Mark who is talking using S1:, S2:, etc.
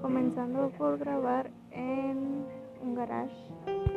S1: comenzando por grabar en un garage.